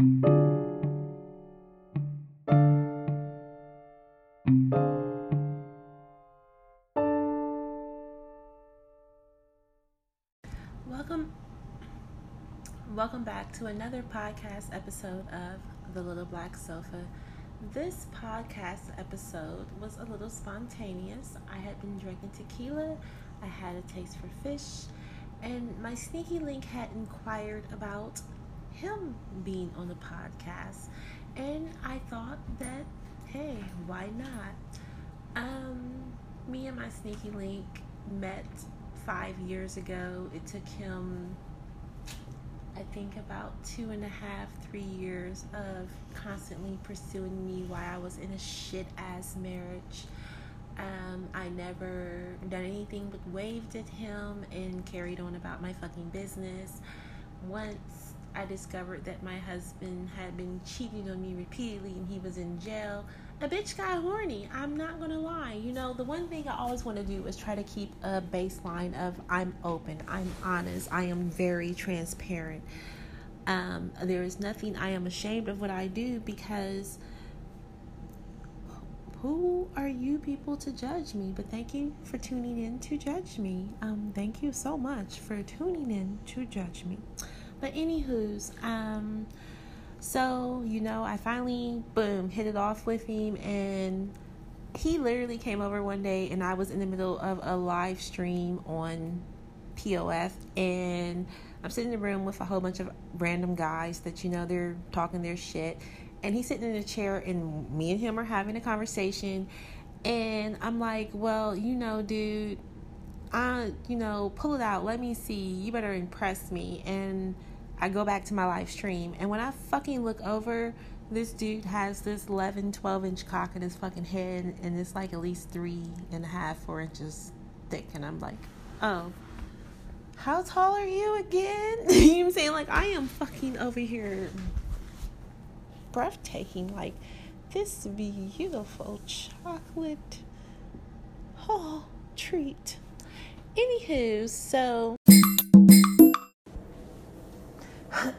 Welcome welcome back to another podcast episode of The Little Black Sofa. This podcast episode was a little spontaneous. I had been drinking tequila, I had a taste for fish, and my sneaky link had inquired about him being on the podcast. And I thought that, hey, why not? Um, me and my sneaky link met five years ago. It took him, I think, about two and a half, three years of constantly pursuing me while I was in a shit ass marriage. Um, I never done anything but waved at him and carried on about my fucking business. Once I discovered that my husband had been cheating on me repeatedly and he was in jail, a bitch got horny. I'm not gonna lie. You know, the one thing I always want to do is try to keep a baseline of I'm open, I'm honest, I am very transparent. Um, there is nothing I am ashamed of what I do because who are you people to judge me? But thank you for tuning in to judge me. Um, thank you so much for tuning in to judge me. But anywho's, um, so you know, I finally boom hit it off with him, and he literally came over one day, and I was in the middle of a live stream on POF, and I'm sitting in the room with a whole bunch of random guys that you know they're talking their shit, and he's sitting in a chair, and me and him are having a conversation, and I'm like, well, you know, dude. I, you know, pull it out. Let me see. You better impress me. And I go back to my live stream, and when I fucking look over, this dude has this 11, 12 inch cock in his fucking head, and it's like at least three and a half, four inches thick. And I'm like, oh, how tall are you again? you know what I'm saying? Like, I am fucking over here breathtaking. Like, this beautiful chocolate oh, treat. Anywho, so. Alright.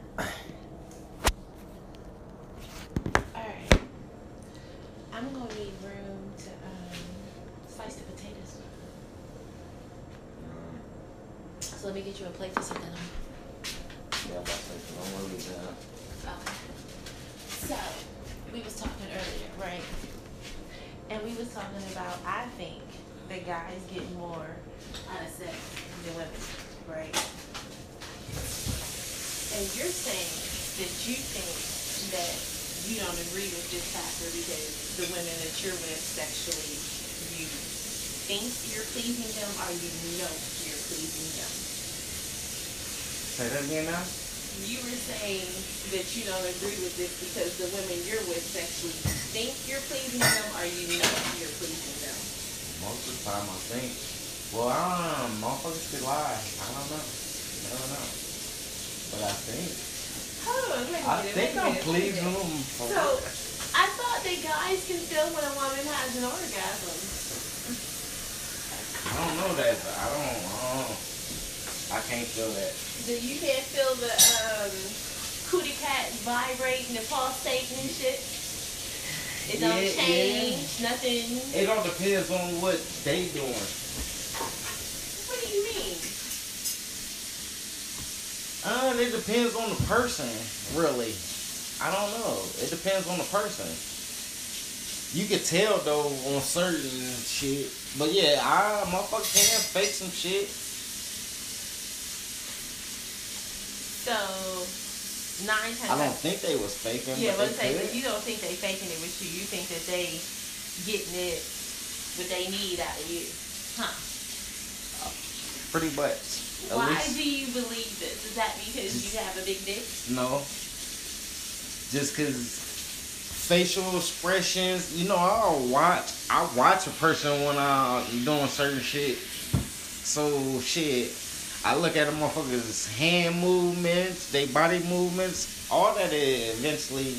I'm gonna need room to um, slice the potatoes. So let me get you a plate to sit down on. Yeah, I'm about to say, don't worry about Okay. So we was talking earlier, right? And we was talking about I think that guys get more out of sex than women, right? And you're saying that you think that you don't agree with this factor because the women that you're with sexually, you think you're pleasing them or you know you're pleasing them. Say that again now? You were saying that you don't agree with this because the women you're with sexually think you're pleasing them or you know you're pleasing them. Most of the time, I think. Well, I don't know. Motherfuckers could lie. I don't know. Never know. But I think. Hold on, wait a I think I'm minute, wait a pleasing them. So, I thought that guys can feel when a woman has an orgasm. I don't know that. But I don't. I don't. I can't feel that. Do you can't feel the um, cootie cat vibrating, the pulsating and shit? It don't Yeah, yeah. change, nothing. It all depends on what they doing. What do you mean? It depends on the person, really. I don't know. It depends on the person. You could tell though on certain shit. But yeah, I motherfucker can fake some shit. So, nine times I don't think they was faking, Yeah, but let's say, but you don't think they faking it with you. You think that they getting it, what they need out of you, huh? Pretty much. At Why least- do you believe this? Is that because you have a big dick? No. Just cause facial expressions, you know, I'll watch I watch a person when I'm doing certain shit. So shit. I look at a motherfucker's hand movements, they body movements, all that eventually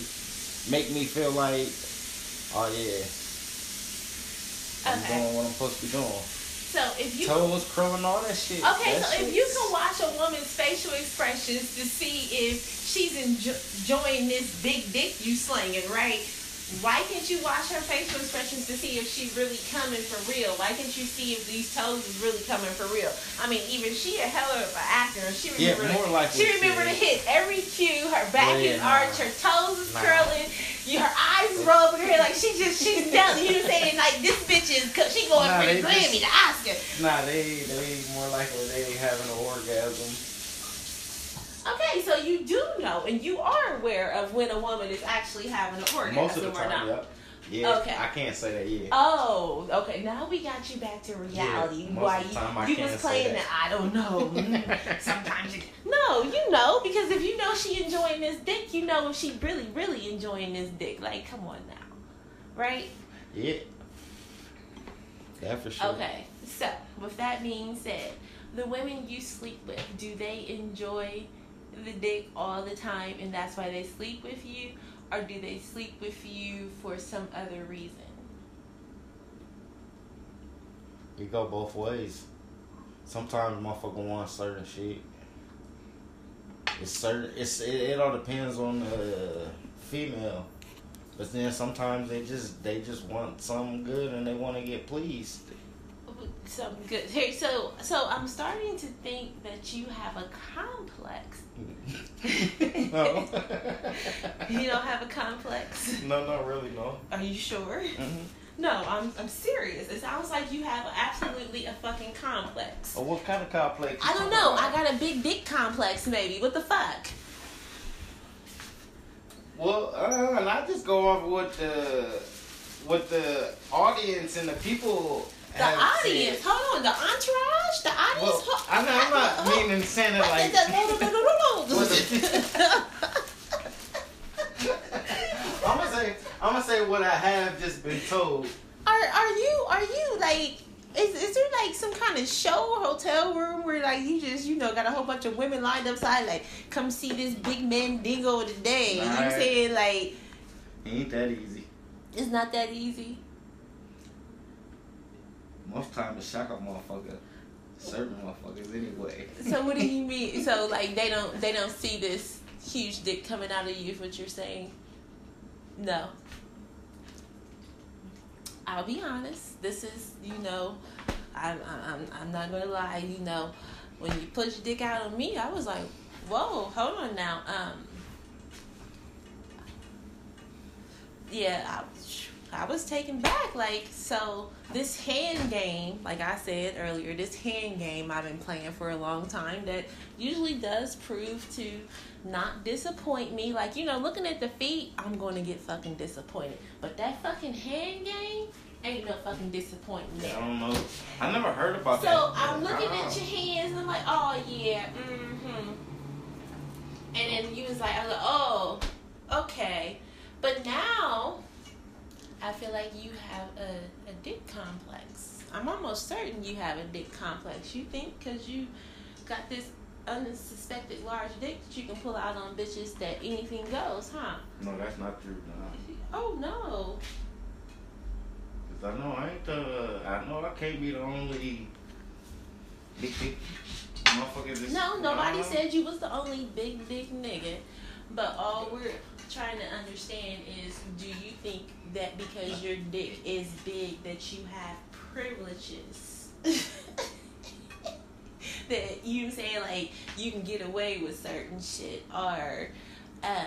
make me feel like, oh yeah, I'm Okay. doing what I'm supposed to be doing. So if you toes curling, all that shit. Okay, that so shit. if you can watch a woman's facial expressions to see if she's enjo- enjoying this big dick you slinging, right? Why can't you watch her facial expressions to see if she's really coming for real? Why can't you see if these toes is really coming for real? I mean, even she a hell of an actor. She Yeah, remember more to, likely she she remember to hit every cue. Her back Yeah, is arched, her toes is Nah. curling, you, her eyes is rolling her head like she just she's telling you saying like this bitch is she going Nah, for the Grammy, the Oscar. Nah, they they more likely they having an orgasm. Okay, so you do know and you are aware of when a woman is actually having an orgasm Most of the or time, not. yep. Yeah. Okay. I can't say that yet. Oh, okay. Now we got you back to reality. Yeah, Why of the time I you, you was playing that. that. I don't know. Sometimes you no, you know because if you know she enjoying this dick, you know if she really, really enjoying this dick. Like, come on now, right? Yeah. Yeah, for sure. Okay. So with that being said, the women you sleep with, do they enjoy the dick all the time, and that's why they sleep with you, or do they sleep with you for some other reason? It go both ways. Sometimes motherfucker want certain shit. It's certain. It's it, it all depends on the female. But then sometimes they just they just want something good and they want to get pleased. Something good. Hey, so so I'm starting to think that you have a complex. no. You don't have a complex. no, not really. No. Are you sure? hmm No, I'm I'm serious. It sounds like you have absolutely a fucking complex. Oh, what kind of complex? I don't know. I got a big dick complex, maybe. What the fuck? Well, uh, and I just go off what the what the audience and the people. The audience. said. Hold on. The entourage. The audience. Well, ho- I know, I'm not ho- meaning saying it like. I'm gonna say I'm gonna say what I have just been told. Are are you are you like is is there like some kind of show hotel room where like you just you know got a whole bunch of women lined up side like come see this big man dingo today? You Right. saying like Ain't that easy. it's not that easy? Most time to shock a motherfucker. Certain motherfuckers anyway. So what do you mean? So like they don't they don't see this huge dick coming out of you? Is what you're saying? No. I'll be honest. This is you know, I'm I'm I'm not gonna lie. You know, when you put your dick out on me, I was like, whoa, hold on now. Um. Yeah, I, I was taken back. Like, so this hand game, like I said earlier, this hand game I've been playing for a long time that usually does prove to not disappoint me. Like, you know, looking at the feet, I'm going to get fucking disappointed. But that fucking hand game ain't no fucking disappointing I don't know. I never heard about that. So I'm looking at your hands and I'm like, oh yeah, mm-hmm. And then you was like, I was like, oh, okay. But now I feel like you have a, a dick complex. I'm almost certain you have a dick complex. You think because you got this unsuspected large dick that you can pull out on bitches that anything goes, huh? No, that's not true. Nah. Oh no. Cause I know I ain't the. I know I can't be the only big big motherfucker. No, nobody said you was the only big dick nigga. But all we're trying to understand is do you think that because your dick is big that you have privileges? that you saying like you can get away with certain shit or um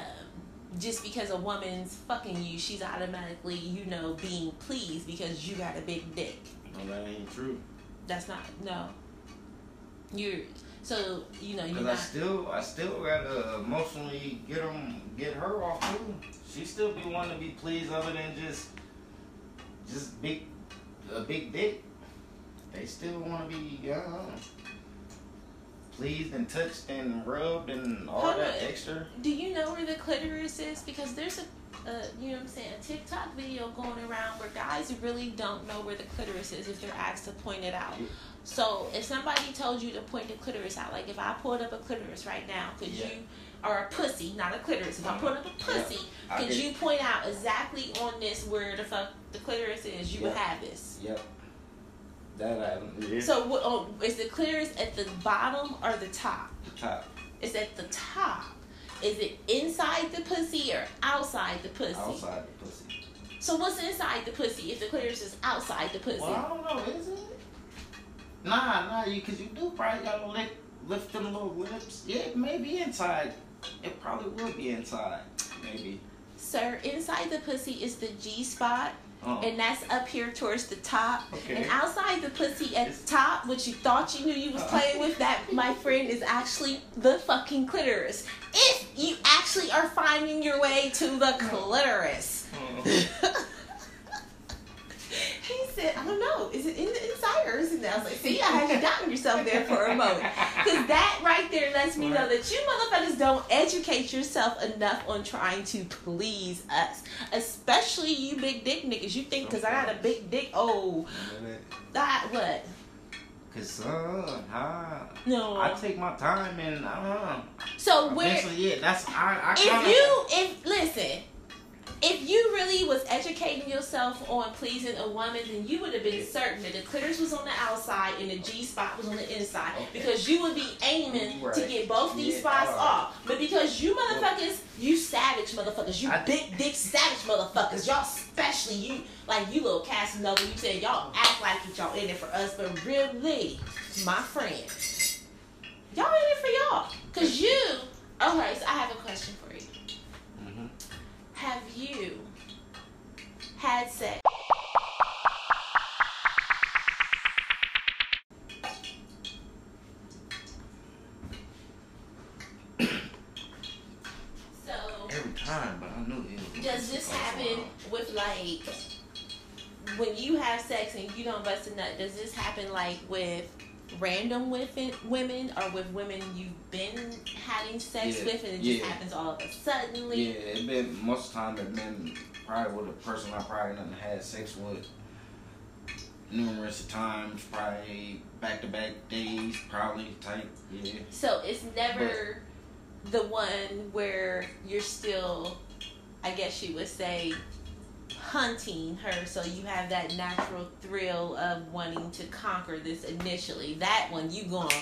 just because a woman's fucking you, she's automatically, you know, being pleased because you got a big dick. No, that ain't true. That's not no. You're so you know you're Cause I still, I still gotta emotionally get them, get her off too. She still be wanting to be pleased, other than just, just big, a big dick. They still want to be, uh, pleased and touched and rubbed and all Hold that extra. Do you know where the clitoris is? Because there's a, uh, you know what I'm saying, a TikTok video going around where guys really don't know where the clitoris is if they're asked to point it out. Yeah. So if somebody told you to point the clitoris out, like if I pulled up a clitoris right now, could Yeah. you, or a pussy, not a clitoris, if I pulled up a pussy, I could you point out exactly on this where the fuck the clitoris is? You would have this. Yep. That I yeah. So what, oh, is the clitoris at the bottom or the top? the top, It's at the top. Is it inside the pussy or outside the pussy? outside the pussy. So what's inside the pussy if the clitoris is outside the pussy? Well, I don't know. Is it? Nah, nah. You because you do probably gotta lift, lift them little lips. Yeah, it may be inside. It probably will be inside. Maybe. Sir, inside the pussy is the G spot, Oh. and that's up here towards the top. Okay. And outside the pussy at the top, which you thought you knew you was Uh. playing with, that my friend is actually the fucking clitoris. If you actually are finding your way to the clitoris. Oh. I don't know. Is it in the inside or is it? I was like, see, I had you doubting yourself there for a moment. Because that right there lets me know that you motherfuckers don't educate yourself enough on trying to please us. Especially you big dick niggas. You think because I got a big dick, oh, that what? Cause uh, I, No. I take my time and I uh, So where eventually, yeah, that's I. I if kinda, you if listen if you really was educating yourself on pleasing a woman then you would have been certain that the clitoris was on the outside and the g spot was on the inside Okay. because you would be aiming to get both these Yeah, spots alright. off but because you motherfuckers you savage motherfuckers you I- big dick savage motherfuckers y'all especially you like you little Casanova you said y'all act like it y'all in it for us but really my friend y'all in it for y'all because you okay so I have a question for you. Have you had sex? so, every time, but I knew it. does this happen with like when you have sex and you don't bust a nut? Does this happen like with random women, women, or with women you've been having sex Yeah, with, and it just yeah. happens all of a suddenly? Yeah, it been most of the time it been probably with a person I probably not had sex with numerous times, probably back to back days, probably type. Yeah. So it's never the one where you're still, I guess you would say, hunting her. So you have that natural thrill of wanting to conquer this initially. That one you going,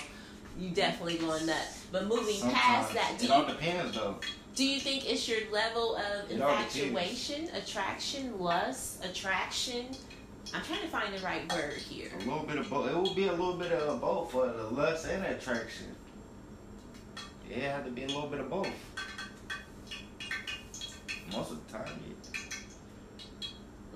you definitely going nuts. But moving past that, do it all you, depends though. do you think it's your level of It infatuation, attraction, lust, attraction? I'm trying to find the right word here. A little bit of both. It will be a little bit of both for the lust and attraction. Yeah, it had to be a little bit of both. Most of the time, yeah.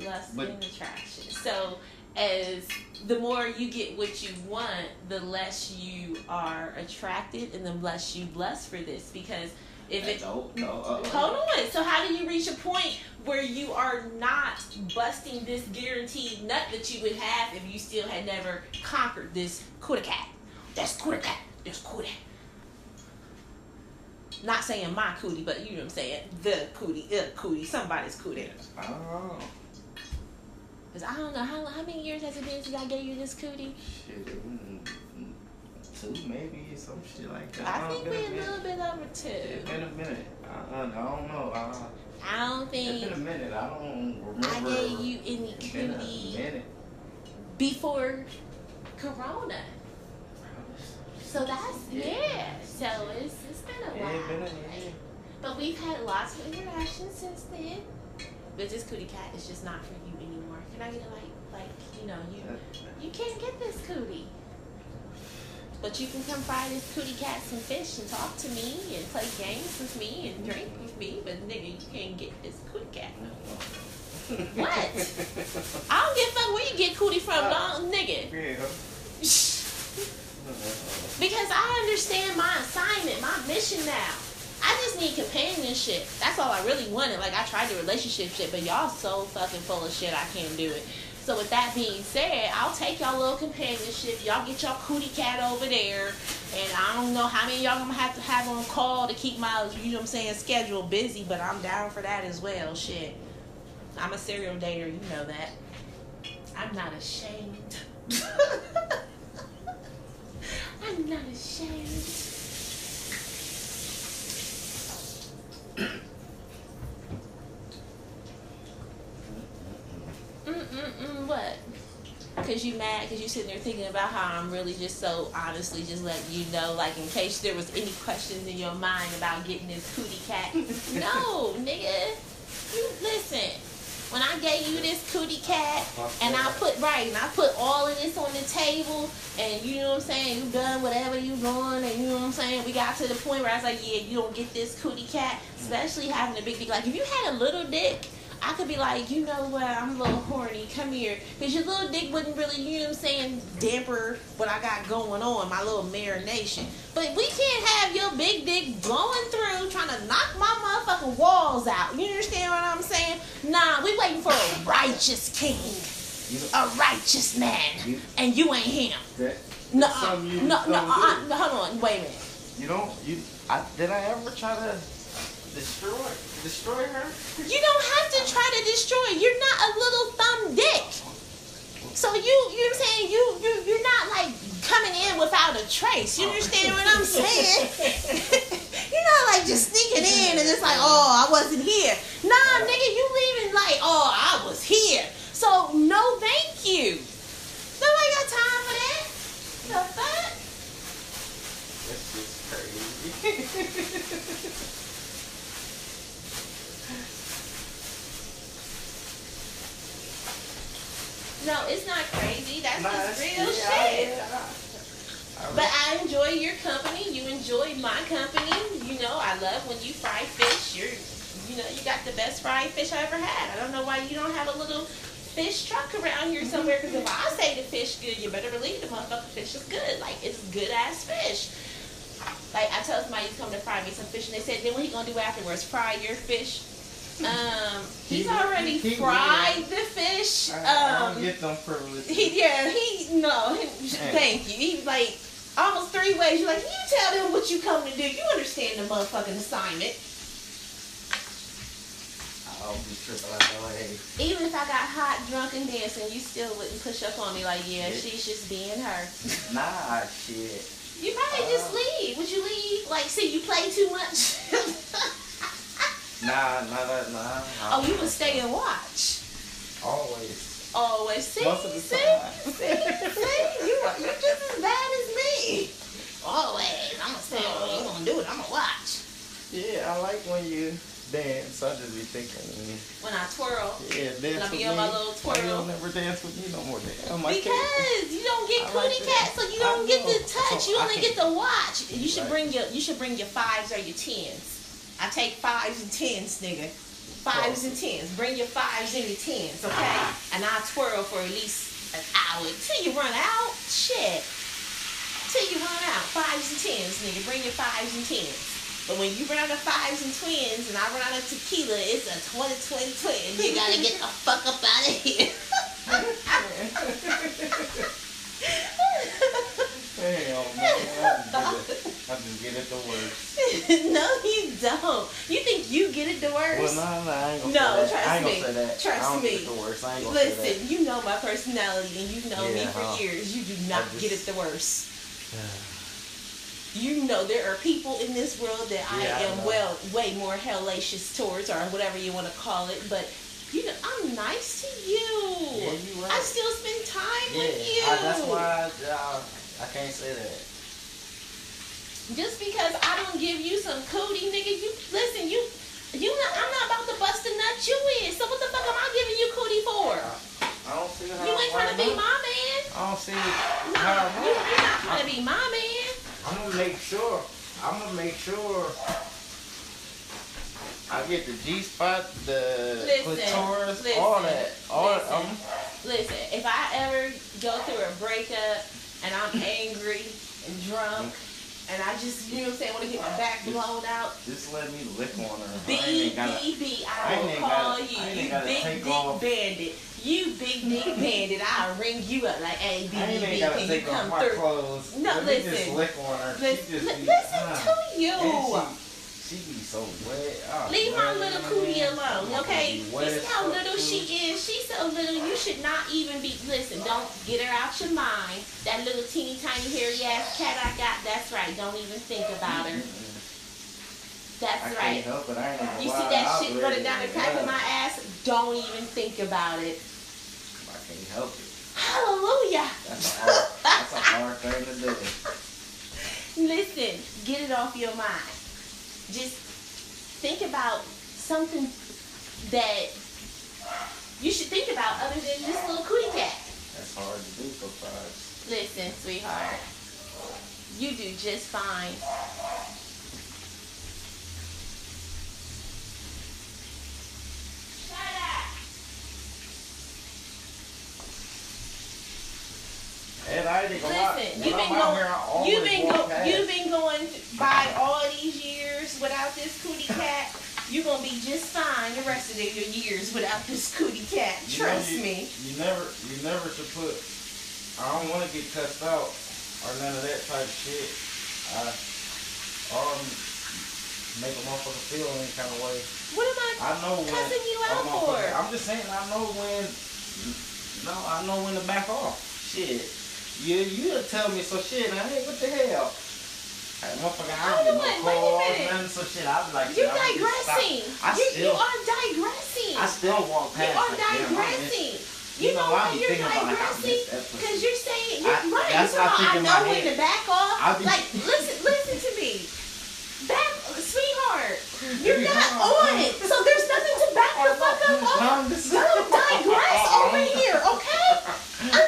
Lust But- and attraction. So as the more you get what you want, the less you are attracted and the less you lust for this. Because if it no, no, uh, hold on, so how do you reach a point where you are not busting this guaranteed nut that you would have if you still had never conquered this cootie cat? That's cootie cat. That's cootie. Not saying my cootie, but you know what I'm saying. The cootie, uh, cootie, somebody's cootie. I don't know. Cause I don't know how how many years has it been since I gave you this cootie. Shit, mm, two maybe, some shit like that. I Uh, think we're a minute. little bit over It's two. been a minute. Uh, I don't know. Uh, I don't think. it's been a minute. I don't remember. I gave you any It's been a cootie minute. before Corona. So that's yeah. So it's it's been a Yeah, it been a while. yeah. But we've had lots of interactions since then. But this cootie cat is just not for you. Can I get it like like you know you you can't get this cootie. But you can come fry this cootie cat some fish and talk to me and play games with me and drink with me. But nigga, you can't get this cootie cat. no more. What? I don't give a fuck where you get cootie from, Uh, no, nigga. Yeah. Because I understand my assignment, my mission now. I just need companionship. That's all I really wanted. Like I tried the relationship shit, but y'all so fucking full of shit. I can't do it. So with that being said, I'll take y'all little companionship. Y'all get y'all cootie cat over there, and I don't know how many y'all gonna have to have on call to keep my, you know what I'm saying, schedule busy. But I'm down for that as well. Shit, I'm a serial dater. You know that. I'm not ashamed. I'm not ashamed. Mm-mm-mm, what? Because you mad because you sitting there thinking about how I'm really just so honestly just letting you know, like in case there was any questions in your mind about getting this cootie cat. no, nigga. You listen. When I gave you this cootie cat and I put right and I put all of this on the table and you know what I'm saying, you done whatever you doing and you know what I'm saying, we got to the point where I was like, Yeah, you don't get this cootie cat, especially having a big dick. Like if you had a little dick I could be like, you know what, I'm a little horny, come here. Because your little dick wouldn't really, you know what I'm saying, damper what I got going on, my little marination. But we can't have your big dick blowing through, trying to knock my motherfucking walls out. You understand what I'm saying? Nah, we waiting for a righteous king. A righteous man. And you ain't him. no, uh, no, no, uh, no, hold on, wait a minute. You don't, you, I, did I ever try to destroy destroy her? You don't have to try to destroy. You're not a little thumb dick. So you you know what I'm saying? You you you're not like coming in without a trace. You understand what I'm saying? you're not like just sneaking in and it's like, oh, I wasn't here. Nah, nigga, you leaving like, oh, I was here. So no, thank you. Nobody got time for that. The fuck? That's just crazy. No, it's not crazy. That's nah, just real yeah, shit. Yeah, but I enjoy your company. You enjoy my company. You know, I love when you fry fish. You're, you know, you got the best fried fish I ever had. I don't know why you don't have a little fish truck around here somewhere. Because if I say the fish good, you better believe the motherfucking fish is good. Like it's good ass fish. Like I tell somebody to come to fry me some fish, and they said, "Then what he gonna do afterwards? Fry your fish?" Um, he's already he, fried the fish. I, I don't um, get them privileges. He, yeah, he no. He, thank you. He's like almost three ways. You're like, you tell them what you come to do. You understand the motherfucking assignment. I'll be tripping way. Even if I got hot, drunk, and dancing, you still wouldn't push up on me like, yeah, yeah. she's just being her. nah, shit. You probably uh, just leave. Would you leave? Like, see, you play too much. Nah, nah, nah, nah. Oh, you would stay and watch. Always. Always. See, Most of the see, time. see, see, you are, you're just as bad as me. Always. I'm gonna stay. Oh, you gonna do it? I'm gonna watch. Yeah, I like when you dance. I just be thinking. When I twirl. Yeah, dance when I be on my little twirl. Why you don't never dance with me no more? Damn, because you don't get cootie like cat, so you don't get the touch. So you only get the watch. You should right. bring your you should bring your fives or your tens. I take fives and tens, nigga. Fives and tens. Bring your fives and your tens, okay? Ah. And I twirl for at least an hour till you run out. Shit. Till you run out. Fives and tens, nigga. Bring your fives and tens. But when you run out of fives and twins and I run out of tequila, it's a 20 twin twin. You gotta get the fuck up out of here. Hell, man. I just get it the worst. no, you don't. You think you get it the worst? Well, no, no, I ain't gonna no, say that. trust I ain't me. Gonna say that. Trust I don't me. Get the worst. I ain't gonna Listen, say that. you know my personality, and you know yeah, me for huh? years. You do not just, get it the worst. you know there are people in this world that yeah, I am I well way more hellacious towards, or whatever you want to call it, but. You know, I'm nice to you. Yeah, you right. I still spend time yeah, with you. I, that's why I, uh, I can't say that. Just because I don't give you some cootie, nigga, you listen, you you not, I'm not about to bust a nut you in. So what the fuck am I giving you cootie for? I don't see how. You ain't trying to be my man. I don't see no, how. You, you're not trying to be my man. I'm gonna make sure. I'm gonna make sure. I get the G spot, the listen, clitoris, listen, all that. All listen, um, listen, if I ever go through a breakup and I'm angry and drunk and I just, you know what I'm saying, want to get my back blown out. Just let me lick on her. B, B, B, I will call you, you big dick bandit. You big dick bandit, I'll ring you up like, hey, B, B, B, can you come through? No, listen. Just lick on her. Listen, listen to you. She be so wet. Oh, Leave my little cootie alone, okay? You see how little she is? She's so little, you should not even be. Listen, don't get her out your mind. That little teeny tiny hairy ass cat I got, that's right. Don't even think about her. That's I right. Help it. I ain't you see that shit running down the crack of my ass? Don't even think about it. I can't help it. Hallelujah. That's a hard, that's a hard thing to do. Listen, get it off your mind. Just think about something that you should think about other than this little cootie cat. That's hard to do sometimes. Listen, sweetheart, you do just fine. And I ain't gonna lie. Listen, you've been going, here, you've been go, you've been going by all these years without this cootie cat. You're gonna be just fine the rest of your years without this cootie cat. You know, Trust you- me. You never, you never should put. I don't want to get cussed out or none of that type of shit. I, or make a motherfucker feel any kind of way. What am I? I know when. Cussing you out for? I'm just saying. I know when. No, I know when to back off. Shit. You you tell me so shit. Now, hey, what the hell? Hey, motherfucker, I don't on, get no calls, nothing, so shit. I be like, You're just digressing. I you, still, you are digressing. I still walk past. you are like, damn, digressing. You, You know know, why you're thinking about, like, digressing? missed that pussy. Because you're saying, I- you're right. that's You're what I I know when to back off. Be- like, listen, listen to me. Back, sweetheart. You're not on it. So there's nothing to back the fuck up No, on. Don't digress over here, okay?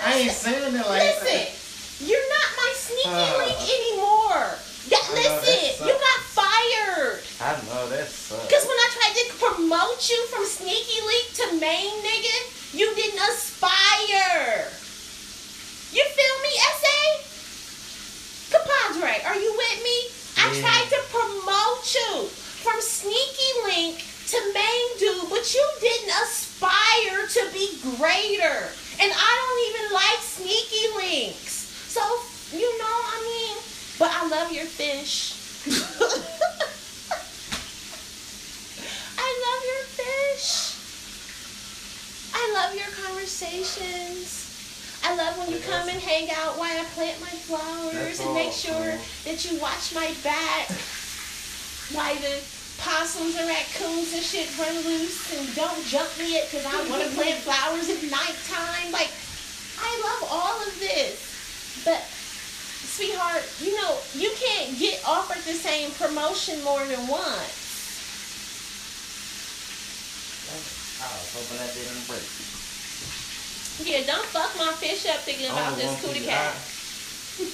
I ain't saying it like Listen, you're not my sneaky Uh. link anymore. Yeah, I that listen, you got fired. I know that sucks. Because when I tried to promote you from Sneaky link to main nigga, you didn't aspire. You feel me, SA? Compadre, are you with me? I tried to promote you from Sneaky Link to main dude, but you didn't aspire to be greater. And I don't even like Sneaky Links. So, you know, I mean, but I love your fish. I love your fish. I love your conversations. I love when you come and hang out while I plant my flowers and make sure that you watch my back. Why the possums and raccoons and shit run loose and don't jump me it because I want to plant flowers at nighttime. Like, I love all of this. But, sweetheart, you know, you can't get offered the same promotion more than once. I was hoping that didn't break. Yeah, don't fuck my fish up thinking about this cootie cat. Do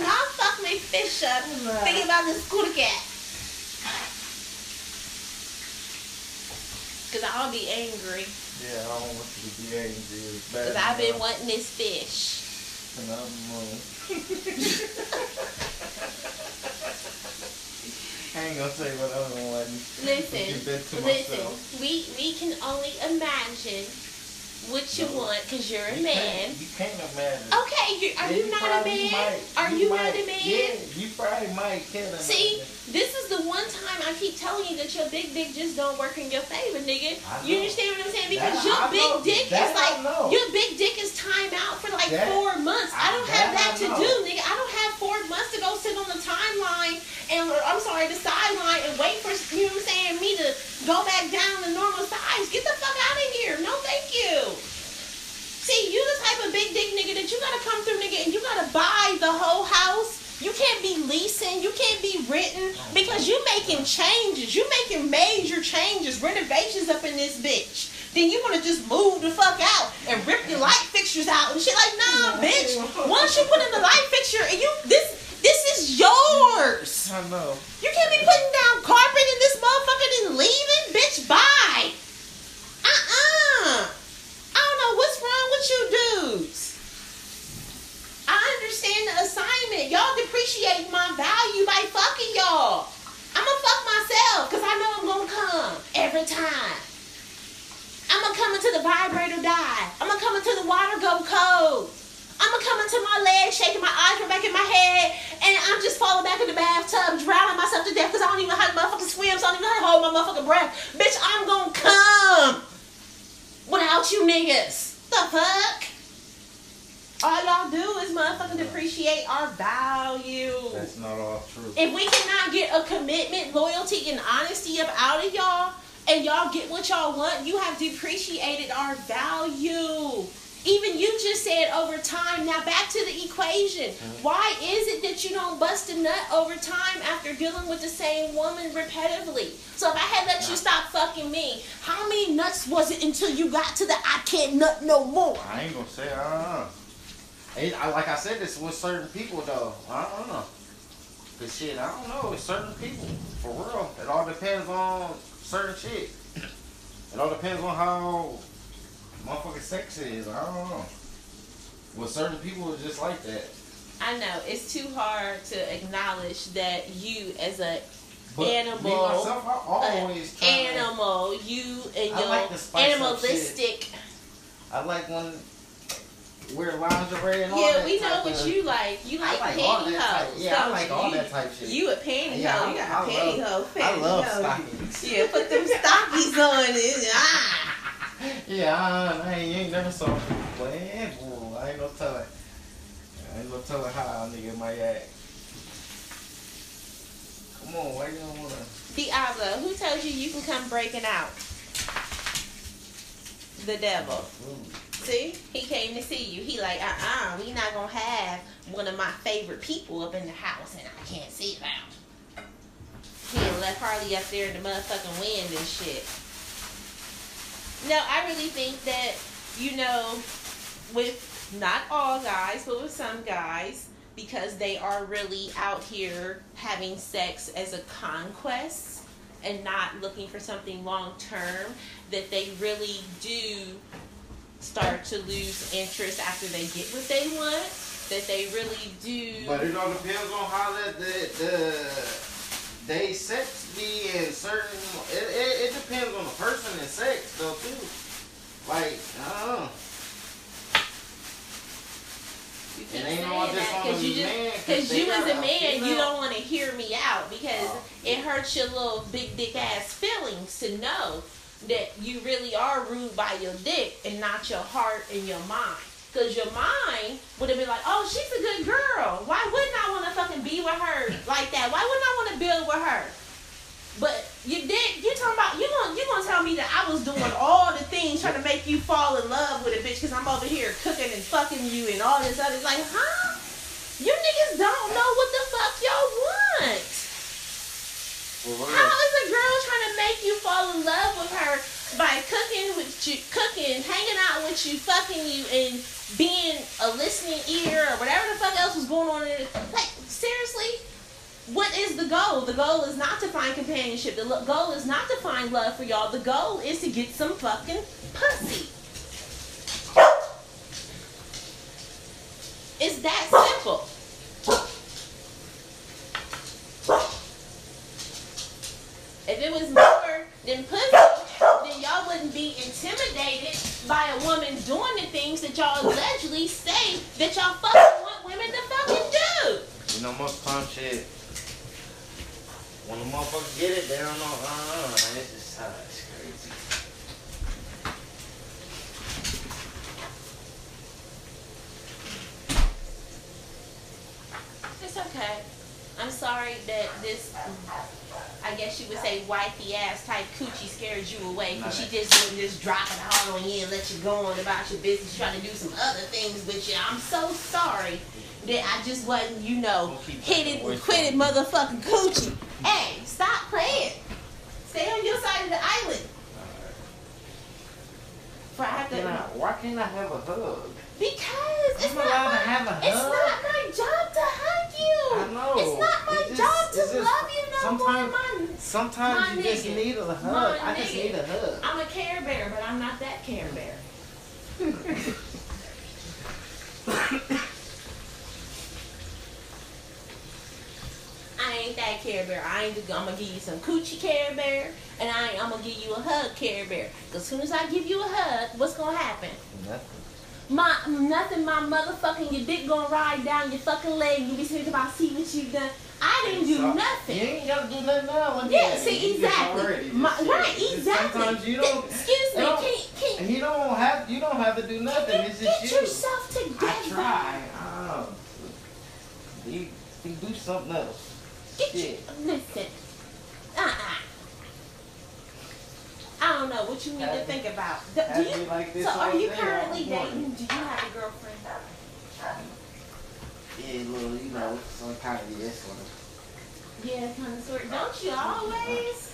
not fuck my fish up thinking about this cootie cat. Cause I'll be angry. Yeah, I don't want you to be angry. It's bad Cause I've been wanting this fish. And I'm, uh, I ain't gonna say what I'm wanting. Listen, Keep that to listen. We we can only imagine what you No. want because you're a You man. You can't imagine. Okay, you, are Yeah, you not a man? might. Are you, not might. a man? Yeah, you probably might can See, imagine. this is the one time I keep telling you that your big dick just don't work in your favor, nigga. You understand what I'm saying? Because That your I big know. dick That is like your big dick is time out for like That- four months. I don't have that to do, nigga. I don't have four months to go sit on the timeline and or, I'm sorry, the sideline and wait for you know what I'm saying me to go back down to normal size. Get the fuck out of here. No, thank you. See, you the type of big dick nigga that you gotta come through, nigga, and you gotta buy the whole house. You can't be leasing. You can't be written because you're making changes. You're making major changes, renovations up in this bitch. Then you wanna just move the fuck out and rip your light fixtures out and shit like, nah, oh, bitch. Once you put in the light fixture and you this this is yours. I know. You can't be putting down carpet in this motherfucker and leaving, bitch. Bye. Uh-uh. I don't know what's wrong with you dudes. I understand the assignment. Y'all depreciate my by fucking y'all. I'ma fuck myself because I know I'm gonna come every time. I'ma come into the vibrator die. I'ma come into the water go cold. I'ma come into my legs, shaking my eyes from back in my head, and I'm just falling back in the bathtub, drowning myself to death because I don't even know how to motherfucking swim, so I don't even know how to hold my motherfucking breath. Bitch, I'm gonna come without you niggas. The fuck? All y'all do is motherfucking depreciate our value. That's not all true. If we cannot get a commitment, loyalty, and honesty up out of y'all, and y'all get what y'all want, you have depreciated our value. Even you just said over time. Now back to the equation. Mm-hmm. Why is it that you don't bust a nut over time after dealing with the same woman repetitively? So if I had let you stop fucking me, how many nuts was it until you got to the I can't nut no more? I ain't gonna say I don't know. It, I, like I said, this with certain people though. I don't know. Cause shit, I don't know. It's certain people for real. It all depends on certain shit. It all depends on how motherfucking sex is. I don't know. With certain people, it's just like that. I know it's too hard to acknowledge that you as a But Animal. Me myself, I always try to- animal, you and I your like animalistic. I like when wear lingerie and all Yeah, that. we know what of- you like. You like, like all that type. pantyhose. Yeah, I like all You- that type shit. You a pantyhose. Yeah, you got I- a pantyhose. love- I love pantyhose. stockings. Yeah, put them stockies on it. Ah. Yeah, I, I ain't, you ain't never saw playing. Boy, I ain't no telling. I ain't no telling how a nigga might act. Come on, why you don't wanna? Diablo, who told you you can come breaking out? The devil. See, he came to see you. He like, uh, uh we not gonna have one of my favorite people up in the house, and I can't see about. He left Harley up there in the motherfucking wind and shit. No, I really think that you know, with not all guys, but with some guys, because they are really out here having sex as a conquest and not looking for something long term, that they really do start to lose interest after they get what they want. That they really do. But it all depends on how that the the they sex be in certain. It, it, it depends on the person and sex though too. Like I don't know. You keep saying that on 'cause the you just because you as a a man you don't want to hear me out because Oh. it hurts your little big dick ass feelings to know that you really are ruled by your dick and not your heart and your mind. Because your mind would have been like, oh, she's a good girl. Why wouldn't I want to fucking be with her like that? Why wouldn't I want to build with her? But you did. You talking about you gonna you gonna tell me that I was doing all the things trying to make you fall in love with a bitch because I'm over here cooking and fucking you and all this other like, huh? You niggas don't know what the fuck y'all want. Real. How is a girl trying to make you fall in love with her by cooking with cooking, hanging out with you, fucking you, and being a listening ear or whatever the fuck else was going on in it? Like seriously, what is the goal? The goal is not to find companionship. The lo- goal is not to find love for y'all. The goal is to get some fucking pussy. Is that simple. If it was more than pussy, then y'all wouldn't be intimidated by a woman doing the things that y'all allegedly say that y'all fucking want women to fucking do. You know, most times shit. When the motherfuckers get it, they don't know. Know. man. It's just uh, it's crazy. It's okay. I'm sorry that this, I guess you would say, wifey ass type coochie scared you away because she just wouldn't just drop it all on you and let you go on about your business, trying to do some other things with you. I'm so sorry that I just wasn't, you know, We'll hit it and quit it motherfucking coochie. Hey, stop playing. Stay on your side of the island. For I have Why can't I, to, why can't I have a hug? because it's I'm not allowed to my, have a it's not my job to hug you. I know. It's not my It's just- job to it's just- love you no more, sometimes- Sometimes My you just need a hug. My I just need a hug. I'm a care bear, but I'm not that care bear. I ain't that care bear. I ain't. I'm gonna give you some coochie care bear, and I ain't, I'm gonna give you a hug care bear. Cause soon as I give you a hug, what's gonna happen? Nothing. My nothing, my motherfucking your dick gonna ride down your fucking leg. You be thinking about see what you done. I didn't do So, nothing. You ain't gotta do nothing now. Yeah, see, exactly. My, right, exactly. Sometimes you don't. Excuse me, don't- can, can, And you don't have. You don't have to do nothing. Get, It's just get you. yourself together. I try. Oh. You, you do something else. Get you, listen. Uh-uh. I don't know what you need to think about. Do, do you, like so are you currently dating? Do you have a girlfriend? Yeah, little, you know, some kind of yes of. Yeah, kind of sort. Don't you uh-huh. always?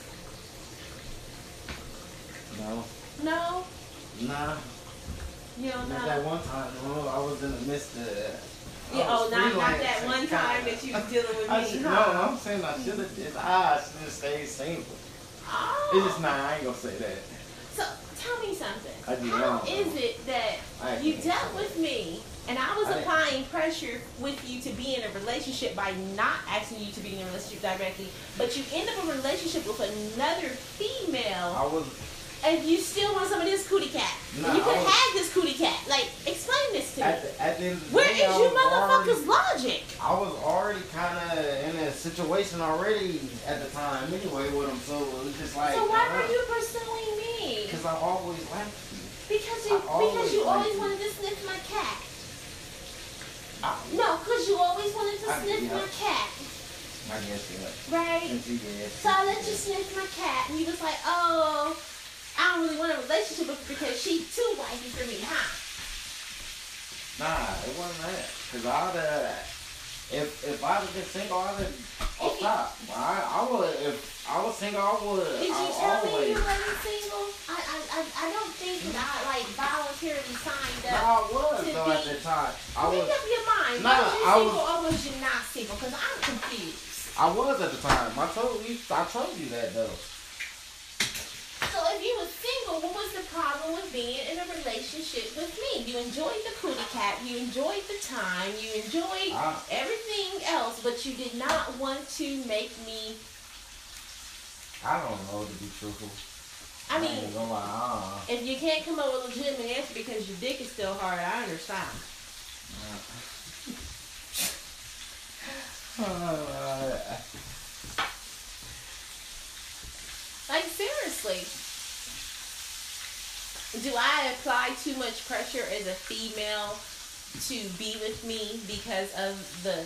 No, No, nah. you don't know. that one time, no, I was in the midst of. I Yeah, oh, was not, not that one time that you was dealing with I me, should, huh? No, I'm saying I should have did. Ah, I should have stayed single. Oh. It's just nah, I ain't gonna say that. So tell me something. I do How not. is it that you dealt with me and I was I didn't- applying pressure with you to be in a relationship by not asking you to be in a relationship directly, but you end up in a relationship with another female I was and you still want some of this cootie cat. Nah, and you could was- have this cootie cat. Like, explain this to me. at the, at the end of the Where day, is your motherfucker's already- logic? I was already kind of in a situation already at the time anyway with him, so it was just like. So why were uh-huh. you pursuing me? Because I always liked you. Because you I always because you always you. wanted to sniff my cat. I, No, because you always wanted to I- sniff yeah. my cat, I guess yeah. right? You did. So I let you sniff my cat, and you was like, oh, I don't really want a relationship with her because she too wifey for me, huh? Nah, it wasn't that. Cause I'd uh, if if I'd have been single, I'd have If off top. I I would if I was single, I would. Did you I tell me you wasn't single? I, I, I, I don't think that I like voluntarily signed up. I was to though be- at the time. I Make was. up your mind. Nah, was you I single was- or was you not single? Because I'm confused. I was at the time. I told you. I told you that though. If you were single, what was the problem with being in a relationship with me? You enjoyed the cootie cat, you enjoyed the time, you enjoyed I- everything else, but you did not want to make me. I don't know to be truthful. I mean, lie. if you can't come up with a legitimate answer because your dick is still hard, I understand. Uh, Like seriously. Do I apply too much pressure as a female to be with me because of the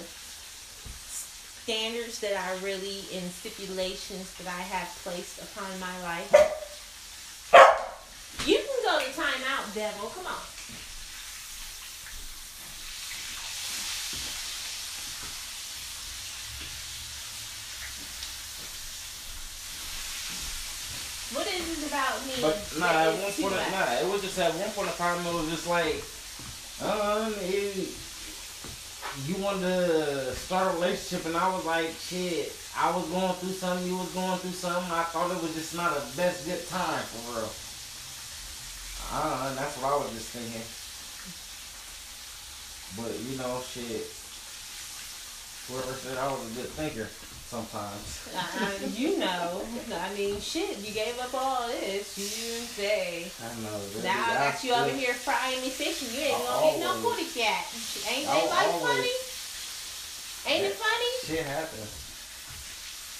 standards that I really and stipulations that I have placed upon my life? You can go to timeout, devil. Come on. What is it about me? But nah, at one point, much? nah, it was just at one point in time. It was just like, um, it, you wanted to start a relationship, and I was like, shit. I was going through something. You was going through something. I thought it was just not a best good time for real. Uh, that's what I was just thinking. But you know, shit. Whoever said I was a good thinker sometimes. Uh, you know, I mean, shit. You gave up all this. You say I know. now I got you over here frying me fish, and you ain't gonna get no always- booty cat. Ain't they like funny? Ain't it funny? Shit happens.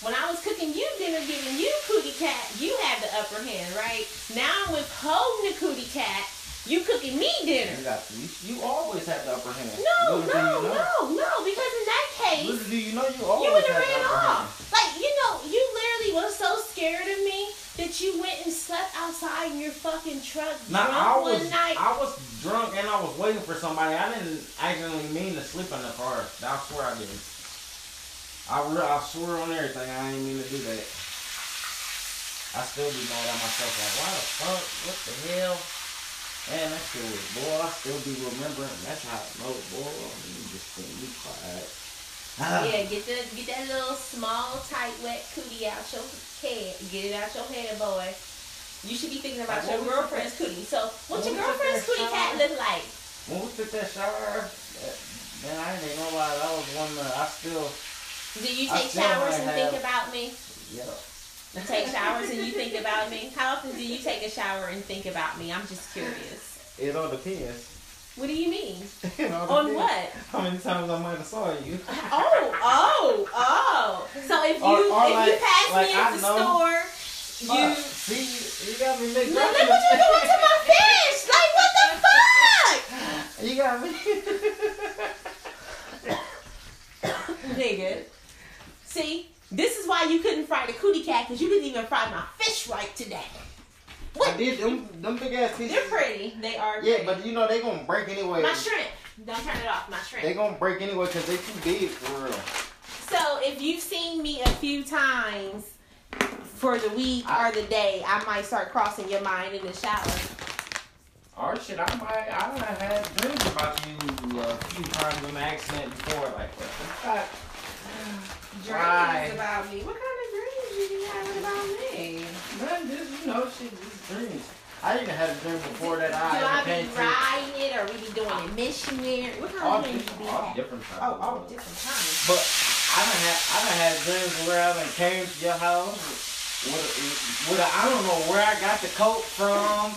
When I was cooking you dinner, giving you cootie cat, you had the upper hand, right? Now I'm withholding the cootie cat. You cooking me dinner. You got you, you always had the upper hand. No, do no, no, no. Because in that Little do you know you You always would have ran off. Like, you know, you literally was so scared of me that you went and slept outside in your fucking truck drunk I was one night. I was drunk and I was waiting for somebody. I didn't actually mean to sleep in the car. I swear I didn't. I re- I swear on everything I didn't mean to do that. I still be mad at myself like why the fuck? What the hell? Man, that shit was boy. I still be remembering. That's how know, boy. You just think be quiet. Ah. yeah, get the get that little small, tight, wet cootie out your head. Get it out your head, boy. You should be thinking about Like, your girlfriend's cootie. So, what your girlfriend's cootie cat look like? When we took that shower, man, I even gonna lie. That was one that I still, Do you take showers and think about me? yeah. You take showers and you think about me? How often do you take a shower and think about me? I'm just curious. It all depends. What do you mean? It all On? How many times I might have saw you? Oh, oh, oh. So if you Or- or if you like- pass like me at the know- store, you. See, you, you got me mixed look, look what you're doing to my fish. Like what the fuck, You got me. nigga? See, this is why you couldn't fry the cootie cat because you didn't even fry my fish right today. What? I did them them big ass pieces. They're pretty. They are. Yeah, pretty. but you know they gonna break anyway. my shrimp. Don't turn it off. My shrimp. They gonna break anyway because they too big for real. So if you've seen me a few times for the week or the day, I might start crossing your mind in the shower. Or shit, I might, I done had dreams about you a few times in accident before. Like, what the fuck? Dreams Right. about me. What kind of dreams you be having about me? Man, just, you know, shit, just dreams. I even had a dream before that Do I I ever be riding it or we be doing it missionary? What kind All of dreams you different, be all having? different types. Oh, all different times. But I done had, I done had dreams where I done came to your house with a, with a, I don't know where I got the coat from.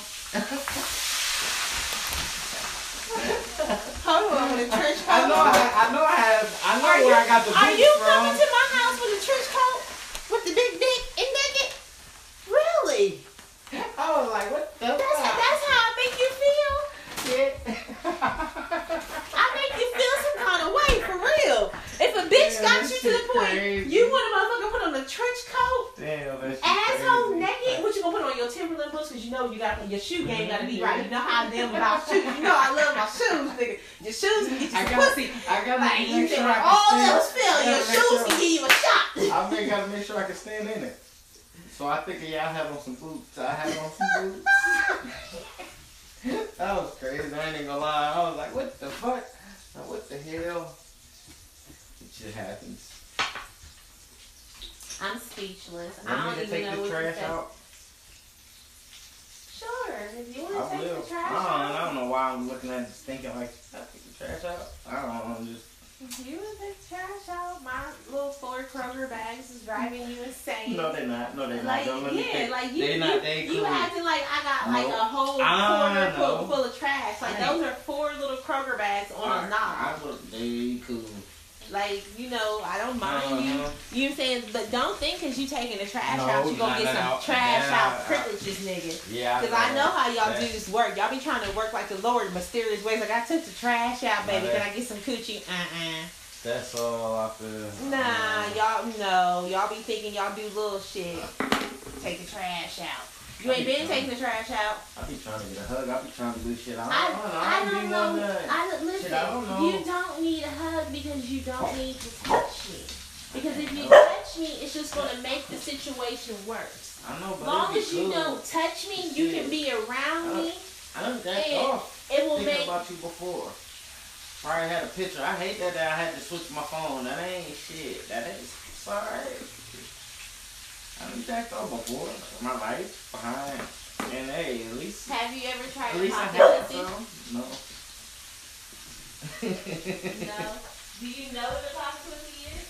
Hold on, with a trench coat. I know I, I know I have, I know Are where you, I got the boots from. are you coming to my house with a trench coat with the big dick and naked? Really? I was like, what the That's, fuck? that's how I make you feel. shit. I make you feel some kind of way, for real. If a bitch Yeah, got you to the point, crazy. you want a motherfucker put on a trench coat, Damn, that shit asshole crazy. naked, what you gonna put on your Timberland boots? Cause you know you got your shoe game gotta be mm-hmm. right. You know how I am about shoes. You know I love my shoes, nigga. Your shoes can get you I some gotta- pussy. I gotta Like make think sure I can all else fail, your shoes sure- can give you a shot. I really gotta make sure I can stand in it. So I think yeah, I have on some boots. I have on some boots. that was crazy. I ain't even gonna lie. I was like, what the fuck? Like, what the hell? It shit happens. I'm speechless. Want I me don't to even take know the what to trash say. out? Sure, if you I want to take will. the trash I don't, I out. don't know why I'm looking at this thinking like, I take the trash out. I don't know. I'm just. You would take the trash out. My little four Kroger bags is driving you insane. No, they're not. No, they're not. Like Don't let me yeah, think. like you, They're you, not. They you cool. acting like I got like a whole I corner full, know. full of trash. Like I those are four little Kroger bags on a knob. I look. They cool. Like you know, I don't mind you. Uh-huh. You know what I'm saying, but don't think because you taking the trash No, out, you gonna get some nah, trash nah, out privileges, nigga. Yeah. Cause I know how y'all That- do this work. Y'all be trying to work like the Lord mysterious ways. Like I took the trash out, baby. Can I get some coochie? Uh uh That's all I feel. Nah, Um, y'all no. Y'all be thinking y'all do little shit. Take the trash out. You ain't been taking the trash out. I be trying to get a hug. I be trying to do shit. I I, don't know. I don't know. I don't, listen. Shit, I don't know. You don't need a hug because you don't need to touch me. Because if you touch me, it's just gonna make the situation worse. I know, As but long as you cool. don't touch me, you can be around me. I done and off It will thinking make about you before. Probably had a picture. I hate that, that I had to switch my phone. That ain't shit. That ain't sorry. I done jacked off before. My life behind. And hey, at least Have you ever tried at least I have. No. No. Do you know what a pop pussy is?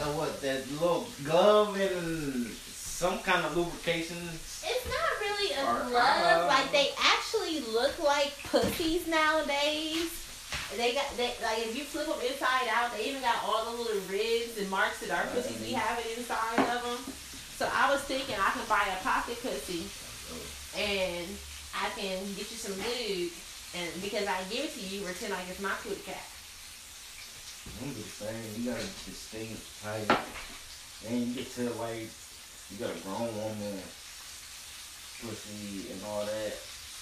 Uh, what that little glove and some kind of lubrication. It's not really a glove. uh, like they actually look like pussies nowadays. They got they like if you flip them inside out, they even got all the little ribs and marks that our pussies be having inside of them. So I was thinking I can buy a pocket pussy and I can get you some lube, and because I give it to you, pretend like it's my kitty cat. I'm just saying, you got a distinct type. And you get to like, you got a grown woman, pussy and all that,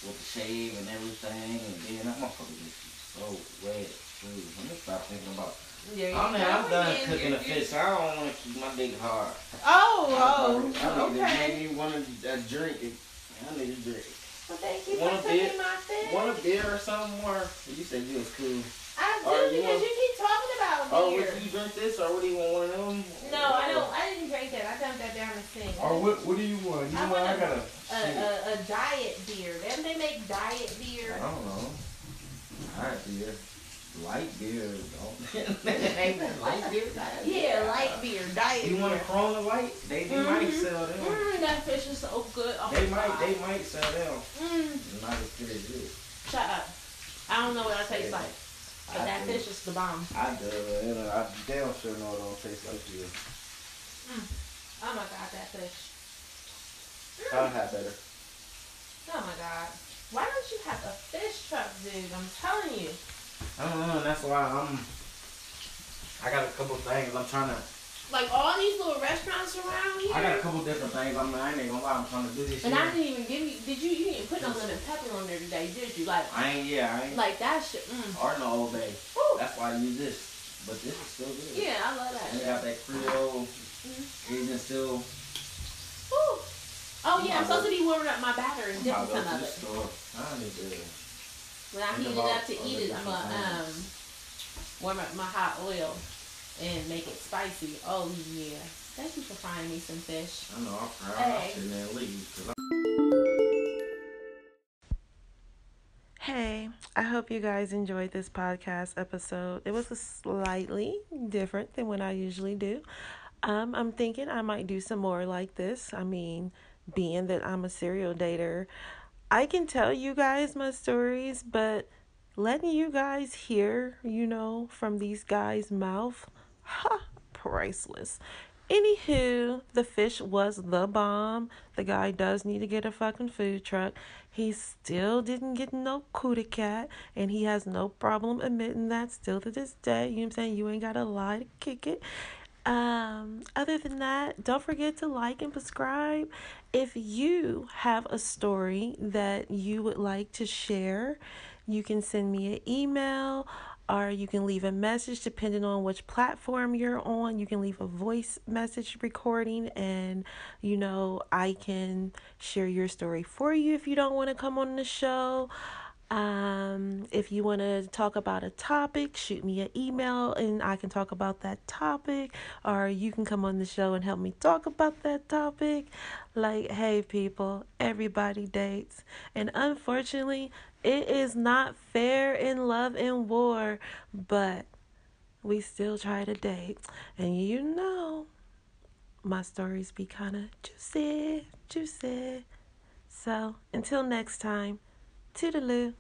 with the shave and everything, and then i'm going motherfucker just be so wet, too. Let me stop thinking about. There you I mean, I'm done again. cooking the You're- fish. I don't want to keep my dick hard. Oh, I oh, need to okay. maybe want to uh, drink it. I need a drink. Well, thank you Want for a beer? cooking my fish. Want a beer or something more? You said you was cool. I do Or you because want- you keep talking about beer. Oh, beer. would you drink this or what do you want one of them? No, I don't. I didn't drink that. I dumped that down the sink. Or what? What do you want? You I want? I want got a. a, a, a diet beer. Then they make diet beer. I don't know. Light beer. Light beer. Don't. Ain't that light beer? Yeah, light beer, diet You want a. Corona light? They, they might Mhm. sell them. Mm, that fish is so good. Oh They might God. they might sell them. Mm, Not as good as this. shut up. I don't know what that tastes like, but I that do. fish is the bomb. I do. You know, I damn sure know it don't taste like you. Oh my god, that fish. I'll have better. Oh my god. Why don't you have a fish truck, dude? I'm telling you. I don't know. That's why I'm. I got a couple things I'm trying to like all these little restaurants around here. I got a couple different things. I mean, I ain't gonna lie. I'm trying to do this. And year. I didn't even give you. Did you? You didn't put no lemon pepper on there today, did you? Like, I ain't. Yeah, I ain't. like that shit. Mm. Or no Old Bay. Ooh. That's why I use this. But this is still good. Yeah, I love that. And that. got that Creole. Mhm. Even still. Ooh. Oh yeah, I'm supposed to be warming up my batter and dipping I'll go some to of the it. store. I need to. When I heat it up to eat it, I'm gonna um, warm up my hot oil and make it spicy. Oh yeah. Thank you for frying me some fish. I know. I'll fry Hey. hey. and then leave. Hey, I hope you guys enjoyed this podcast episode. It was a slightly different than what I usually do. Um, I'm thinking I might do some more like this. I mean, being that I'm a serial dater, I can tell you guys my stories, but letting you guys hear, you know, from these guys' mouth, ha, priceless. Anywho, the fish was the bomb. The guy does need to get a fucking food truck. He still didn't get no cootie cat, and he has no problem admitting that still to this day. You know what I'm saying? You ain't gotta lie to kick it. Um, other than that, don't forget to like and subscribe. If you have a story that you would like to share, you can send me an email or you can leave a message depending on which platform you're on. You can leave a voice message recording, and you know, I can share your story for you if you don't want to come on the show. Um, if you want to talk about a topic, shoot me an email and I can talk about that topic, or you can come on the show and help me talk about that topic. Like, hey, people, everybody dates, and unfortunately, it is not fair in love and war, but we still try to date, and you know, my stories be kind of juicy, juicy. So, until next time. Toodaloo.